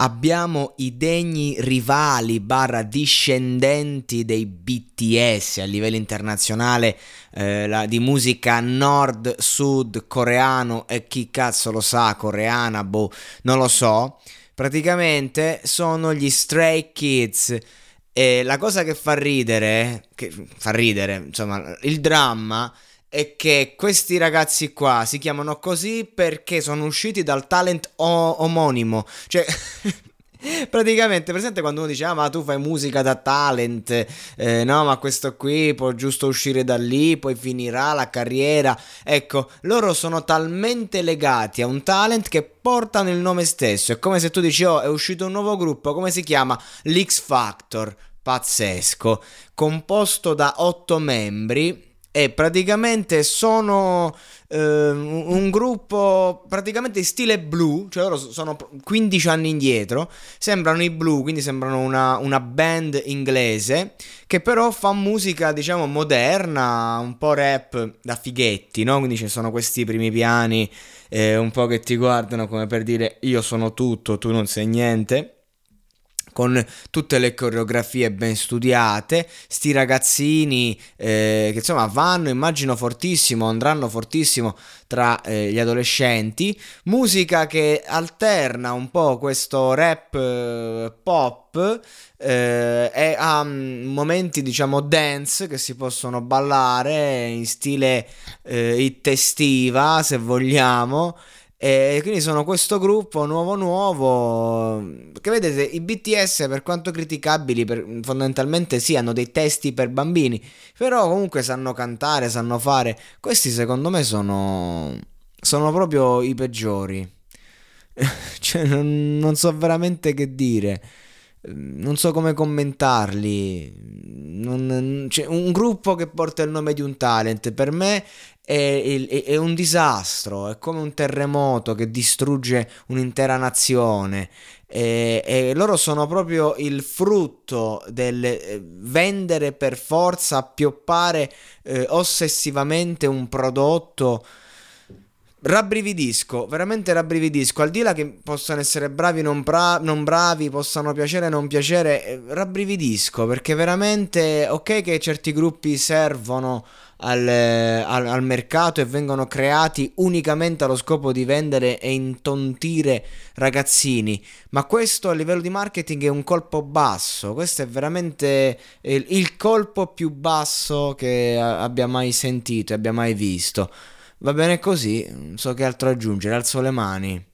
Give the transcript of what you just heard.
abbiamo i degni rivali barra discendenti dei BTS a livello internazionale eh, la, di musica nord, sud, coreano e chi cazzo lo sa, coreana, boh, non lo so. Praticamente sono gli Stray Kids. E la cosa che fa ridere, che fa ridere, insomma, il dramma è che questi ragazzi qua si chiamano così perché sono usciti dal talent o- omonimo. Cioè, praticamente, presente quando uno dice, ah, ma tu fai musica da talent, eh, no, ma questo qui può giusto uscire da lì, poi finirà la carriera. Ecco, loro sono talmente legati a un talent che portano il nome stesso. È come se tu dici, oh, è uscito un nuovo gruppo, come si chiama? L'X Factor. Pazzesco, composto da otto membri e praticamente sono eh, un gruppo praticamente in stile blu, cioè loro sono 15 anni indietro, sembrano i blu, quindi sembrano una, una band inglese che però fa musica diciamo moderna, un po' rap da fighetti, no? Quindi ci sono questi primi piani eh, un po' che ti guardano come per dire io sono tutto, tu non sei niente con tutte le coreografie ben studiate, sti ragazzini eh, che insomma vanno, immagino fortissimo, andranno fortissimo tra eh, gli adolescenti, musica che alterna un po' questo rap eh, pop eh, e ha mm, momenti diciamo dance che si possono ballare in stile eh, hit estiva se vogliamo e quindi sono questo gruppo nuovo nuovo. Che vedete, i BTS per quanto criticabili, per, fondamentalmente sì, hanno dei testi per bambini, però comunque sanno cantare, sanno fare. Questi secondo me sono, sono proprio i peggiori. cioè, non, non so veramente che dire non so come commentarli. Non, cioè, un gruppo che porta il nome di un talent per me è, è, è, un disastro, è come un terremoto che distrugge un'intera nazione. E, e loro sono proprio il frutto del eh, vendere per forza, appioppare eh, ossessivamente un prodotto rabbrividisco, veramente rabbrividisco. Al di là che possano essere bravi o non, bra- non, bravi, possano piacere o non piacere, eh, rabbrividisco perché veramente ok che certi gruppi servono al, al, al, mercato e vengono creati unicamente allo scopo di vendere e intontire ragazzini, ma questo a livello di marketing è un colpo basso. Questo è veramente il, il colpo più basso che abbia mai sentito e abbia mai visto. Va bene così, non so che altro aggiungere, alzo le mani.